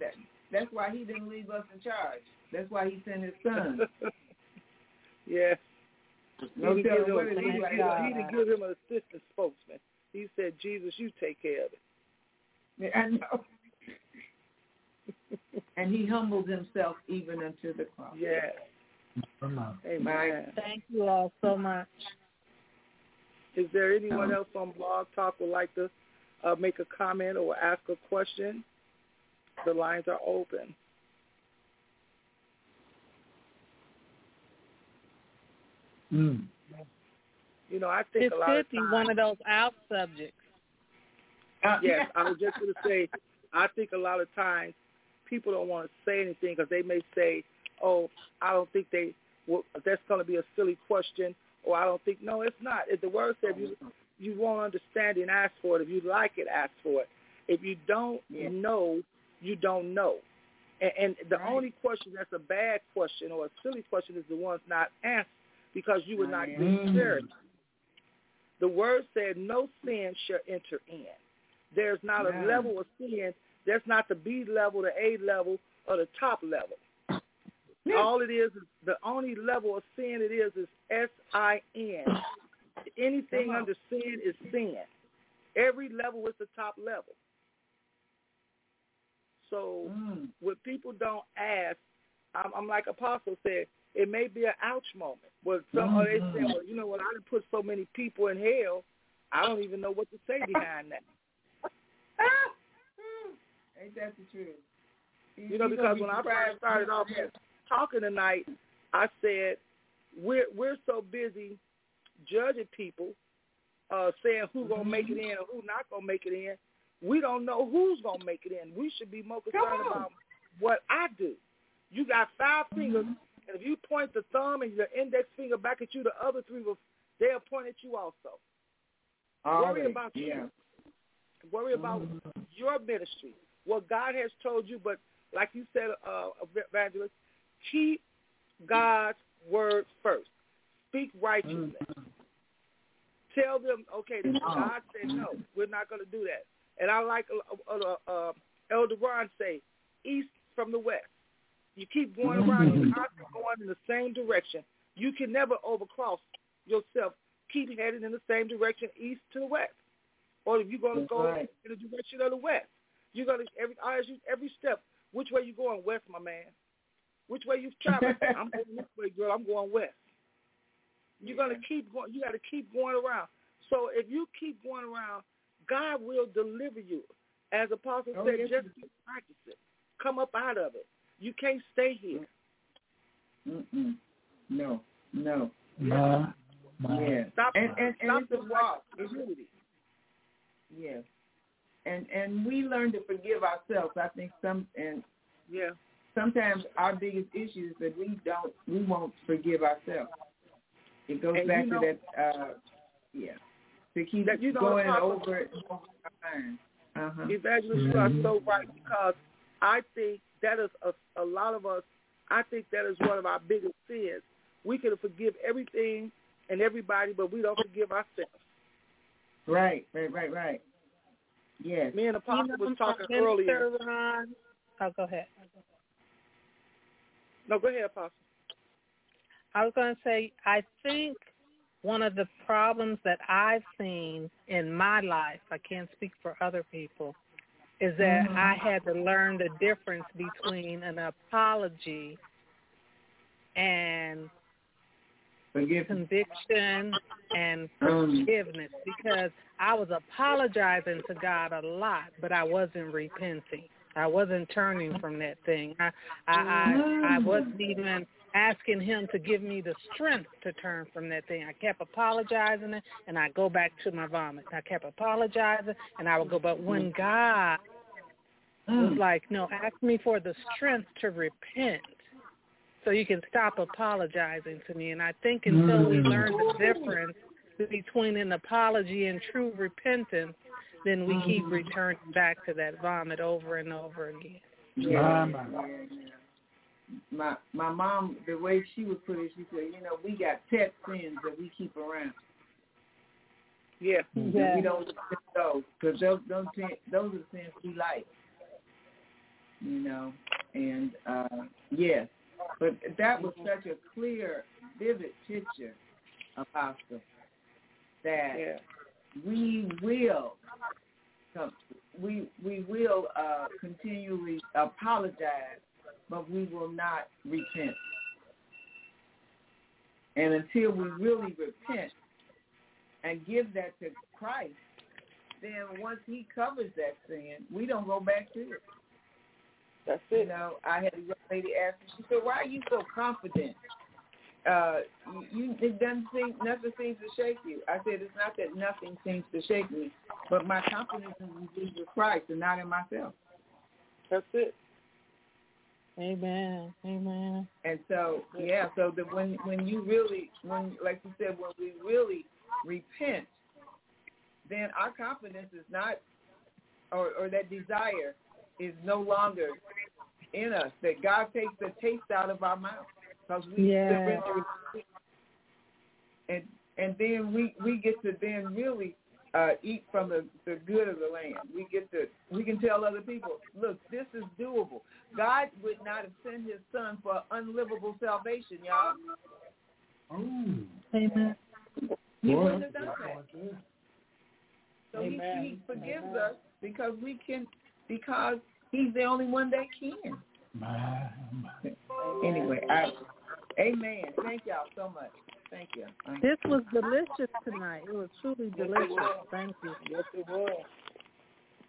that that's why he didn't leave us in charge. That's why he sent his son. <laughs> yeah. No he, didn't give him, what he, it didn't is. give, he didn't give him an assistant spokesman. He said, Jesus, you take care of it. Yeah, I know. <laughs> and he humbled himself even unto the cross. Yeah. Amen. Thank you all so much. Is there anyone else on Blog Talk would like to uh, make a comment or ask a question? The lines are open. Mm. You know, I think It a lot could of be one of those out subjects. Uh, yes, I was just going to say, I think a lot of times people don't want to say anything because they may say, "Oh, I don't think they. Well, that's going to be a silly question," or "I don't think." No, it's not. If the word said you you won't understand and ask for it. If you like it, ask for it. If you don't Yeah. know, you don't know. And, and the Right. only question that's a bad question or a silly question is the one's not asked because you were not given clarity. The word said, "No sin shall enter in." There's not a level of sin. There's not the B level, the A level, or the top level. Yeah. All it is is the only level of sin it is is S I N. <coughs> Anything under sin is sin. Every level is the top level. So Mm. when people don't ask, I'm, I'm like Apostle said, it may be an ouch moment. Well, some or they say, well, you know what? I done put so many people in hell, I don't even know what to say behind that. <laughs> Ain't that the truth? You know, because when I first started off talking tonight, I said we're we're so busy judging people, uh, saying who's gonna make it in and who's not gonna make it in. We don't know who's gonna make it in. We should be more concerned about what I do. You got 5 fingers, Mm-hmm. and if you point the thumb and your index finger back at you, the other three will they'll point at you also. Worry Always, about you. Worry about Mhm. your ministry, what God has told you. But like you said, uh, evangelist, keep God's word first. Speak righteousness. Mhm. Tell them, okay, this God said no, we're not going to do that. And I like uh, uh, uh, Elder Ron say, east from the west. You keep going around, you're constantly going in the same direction. You can never overcross yourself. Keep heading in the same direction, east to the west. Or if you're going to go right. in the direction of the west, you're going to every every step. Which way you going, west, my man? Which way you traveling? <laughs> I'm going this way, girl. I'm going west. You're gonna keep going. You got to keep going around. So if you keep going around, God will deliver you. As Apostle Oh, said, yes, just he keep practicing. Come up out of it. You can't stay here. Mm-mm. No, no. My, my. Yeah. Stop. And and, and stop it's the walk. like community. Yes. And and we learn to forgive ourselves. I think some and Yeah. sometimes our biggest issue is that we don't we won't forgive ourselves. It goes And back you know- to that uh Yeah. To keep That you know going what I'm over it. Uh-huh. Evangelist, you are so right because I think that is a, a lot of us. I think that is one of our biggest sins. We can forgive everything and everybody, but we don't forgive ourselves. Right, right, right, right. Yes. Me and Apostle You know, was talking Minister earlier. Ron, oh, go ahead. No, go ahead, Apostle. I was going to say, I think one of the problems that I've seen in my life, I can't speak for other people, is that Mhm. I had to learn the difference between an apology and Forgive. conviction and Um, forgiveness because I was apologizing to God a lot, but I wasn't repenting. I wasn't turning from that thing. I I I, I wasn't even asking him to give me the strength to turn from that thing. I kept apologizing and I go back to my vomit. I kept apologizing and I would go but when God was mm, like, No, ask me for the strength to repent so you can stop apologizing to me. And I think until we learn the difference between an apology and true repentance, then we keep returning back to that vomit over and over again. yeah, My, my. yeah, yeah. My my mom, the way she would put it, she said, you know, we got pet sins that we keep around. Yeah. And we don't let those because those those those are the sins we like. You know, and uh yes, but that was such a clear, vivid picture, Apostle, that Yeah. we will come, we we will uh, continually apologize, but we will not repent. And until we really repent and give that to Christ, then once He covers that sin, we don't go back to it. That's it. You know, I had a young lady ask me. She said, "Why are you so confident? Uh, you, you it doesn't seem nothing seems to shake you." I said, "It's not that nothing seems to shake me, but my confidence is in Jesus Christ and not in myself." That's it. Amen. Amen. And so, yeah, so that when when you really, when like you said, when we really repent, then our confidence is not, or or that desire is no longer in us. That God takes the taste out of our mouth because we Yeah. surrender, and and then we we get to then really uh, eat from the, the good of the land. We get to we can tell other people, look, this is doable. God would not have sent His Son for unlivable salvation, y'all. Oh, Amen. He boy, wouldn't have done that. right there. So he, he forgives Amen. us because we can because He's the only one that can. My, my. Anyway, I, Amen. Thank y'all so much. Thank you. Thank you. This was delicious tonight. It was truly delicious. Thank you. Yes, it was.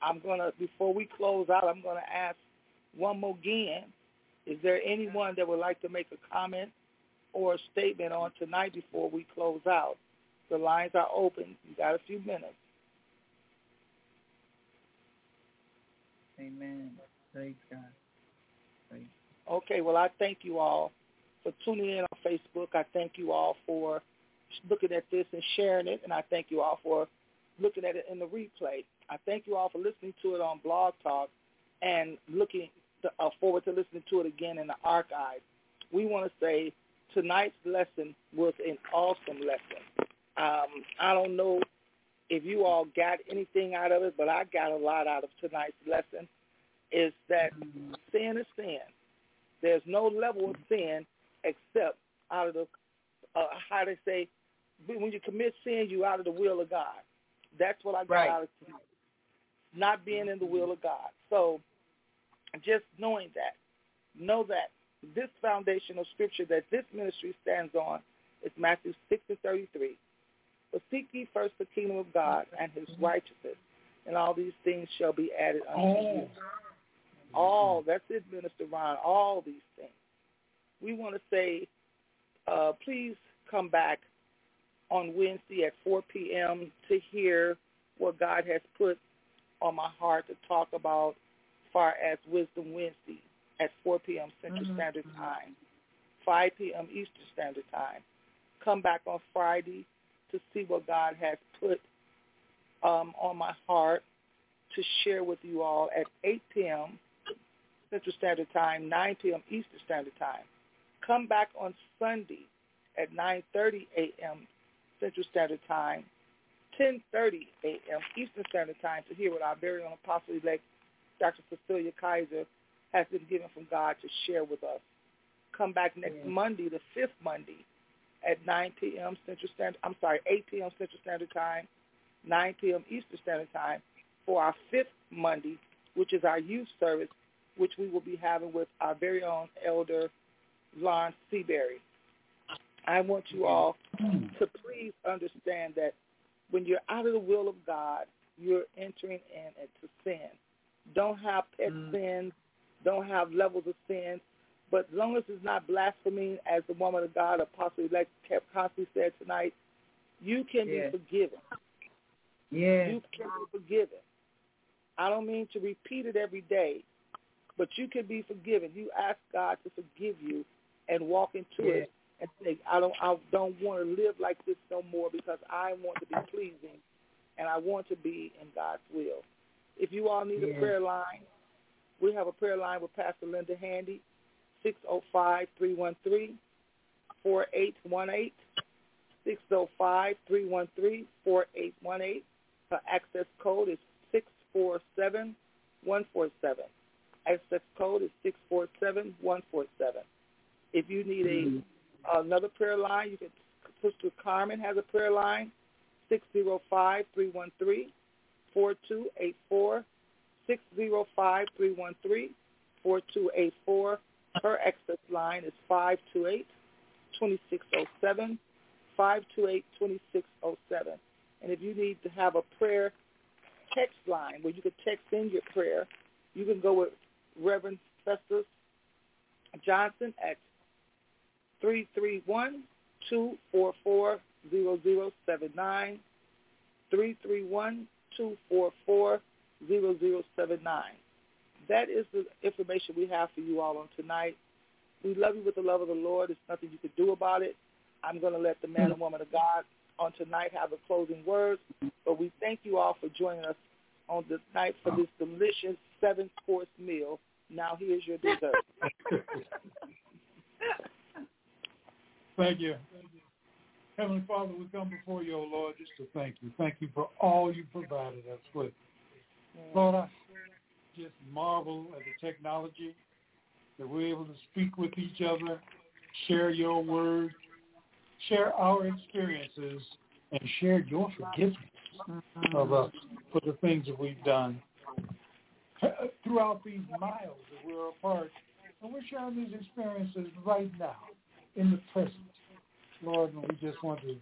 I'm gonna before we close out, I'm gonna ask one more again. Is there anyone that would like to make a comment or a statement on tonight before we close out? The lines are open. You got a few minutes. Amen. Praise God. Praise Okay, well, I thank you all for tuning in on Facebook. I thank you all for looking at this and sharing it, and I thank you all for looking at it in the replay. I thank you all for listening to it on Blog Talk and looking to, uh, forward to listening to it again in the archive. We want to say tonight's lesson was an awesome lesson. Um, I don't know if you all got anything out of it, but I got a lot out of tonight's lesson. Is that sin is sin. There's no level of sin except out of the uh, how they say when you commit sin, you out of the will of God. That's what I got Right. out of tonight. Not being in the will of God. So just knowing that, know that this foundation of scripture that this ministry stands on is Matthew six and thirty three. But seek ye first the kingdom of God and his righteousness, and all these things shall be added unto you. All, that's it, Minister Ron, all these things. We want to say, uh, please come back on Wednesday at 4 p.m. to hear what God has put on my heart to talk about far as Wisdom Wednesday at 4 p.m. Central Mhm. Standard Time, 5 p.m. Eastern Standard Time. Come back on Friday to see what God has put um, on my heart to share with you all at 8 p.m. Central Standard Time, 9 p.m. Eastern Standard Time. Come back on Sunday at 9.30 a.m. Central Standard Time, 10.30 a.m. Eastern Standard Time to hear what our very own Apostle-elect Dr. Cecilia Kizer has been given from God to share with us. Come back next yeah. Monday, the fifth Monday, at 9 p.m. Central Standard. I'm sorry, 8 p.m. Central Standard Time, 9 p.m. Eastern Standard Time for our fifth Monday, which is our youth service, which we will be having with our very own Elder Lon Seabury. I want you all to please understand that when you're out of the will of God, you're entering in into sin. Don't have pet mm. sins. Don't have levels of sin. But as long as it's not blasphemy, as the woman of God, Apostle Elect kept constantly said tonight, you can be forgiven. Yeah. You can be forgiven. I don't mean to repeat it every day, but you can be forgiven. You ask God to forgive you and walk into yeah. it and say, I don't I don't want to live like this no more because I want to be pleasing and I want to be in God's will. If you all need yeah. a prayer line, we have a prayer line with Pastor Linda Handy, 605-313-4818, 605-313-4818. Her access code is 647147. Access code is 647147. If you need a mm-hmm. another prayer line, you can push to Carmen has a prayer line, 605-313 4284 605-313-4284. Her access line is 528 2607 528 2607 And if you need to have a prayer text line where you can text in your prayer, you can go with Reverend Festus Johnson at 331 244 0079 331 244 0079. That is the information we have for you all on tonight. We love you with the love of the Lord. There's nothing you can do about it. I'm going to let the man and woman of God on tonight have the closing words. But we thank you all for joining us on this night for this delicious seven-course meal. Now here's your dessert. <laughs> thank you. Heavenly Father, we come before you, O oh Lord, just to thank you. Thank you for all you provided us with. Lord, I just marvel at the technology that we're able to speak with each other, share your word, share our experiences, and share your forgiveness of us for the things that we've done throughout these miles that we're apart. And we're sharing these experiences right now in the present. Lord, and we just want to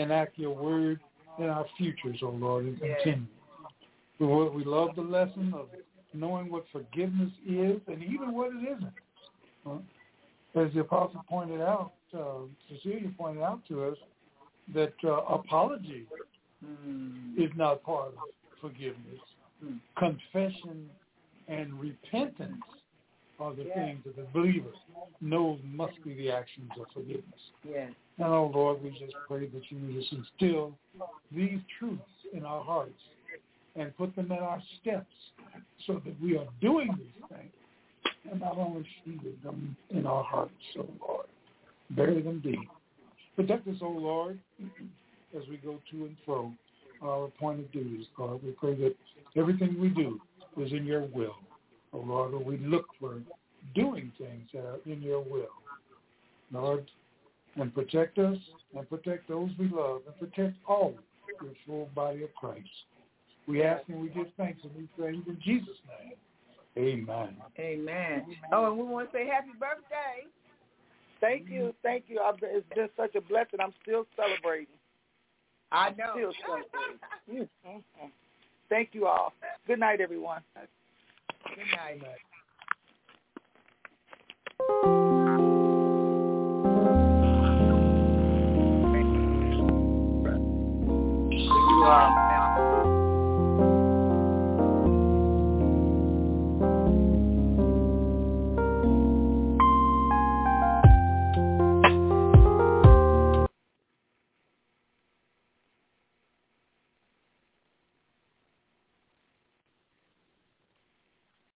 enact your word in our futures, oh Lord, and continue. We, we love the lesson of knowing what forgiveness is and even what it isn't. As the apostle pointed out, uh, Cecilia pointed out to us, that uh, apology mm. is not part of forgiveness. Mm. Confession and repentance are the yes. things that the believer knows must be the actions of forgiveness. Yes. And oh Lord, we just pray that you just instill these truths in our hearts and put them in our steps so that we are doing these things and not only seated them in our hearts, oh Lord. Bury them deep. Protect us, O oh Lord, <clears throat> as we go to and fro our appointed duties, God. We pray that everything we do is in your will. Oh Lord, we look for doing things that are in your will. Lord, and protect us and protect those we love and protect all your full body of Christ. We ask and we give thanks and we praise in Jesus' name. Amen. Amen. Oh, and we want to say happy birthday. Thank you. Thank you. It's been such a blessing. I'm still celebrating. I know. Still celebrating. <laughs> Thank you all. Good night, everyone. <laughs> Good night, bud. Thank you. Um,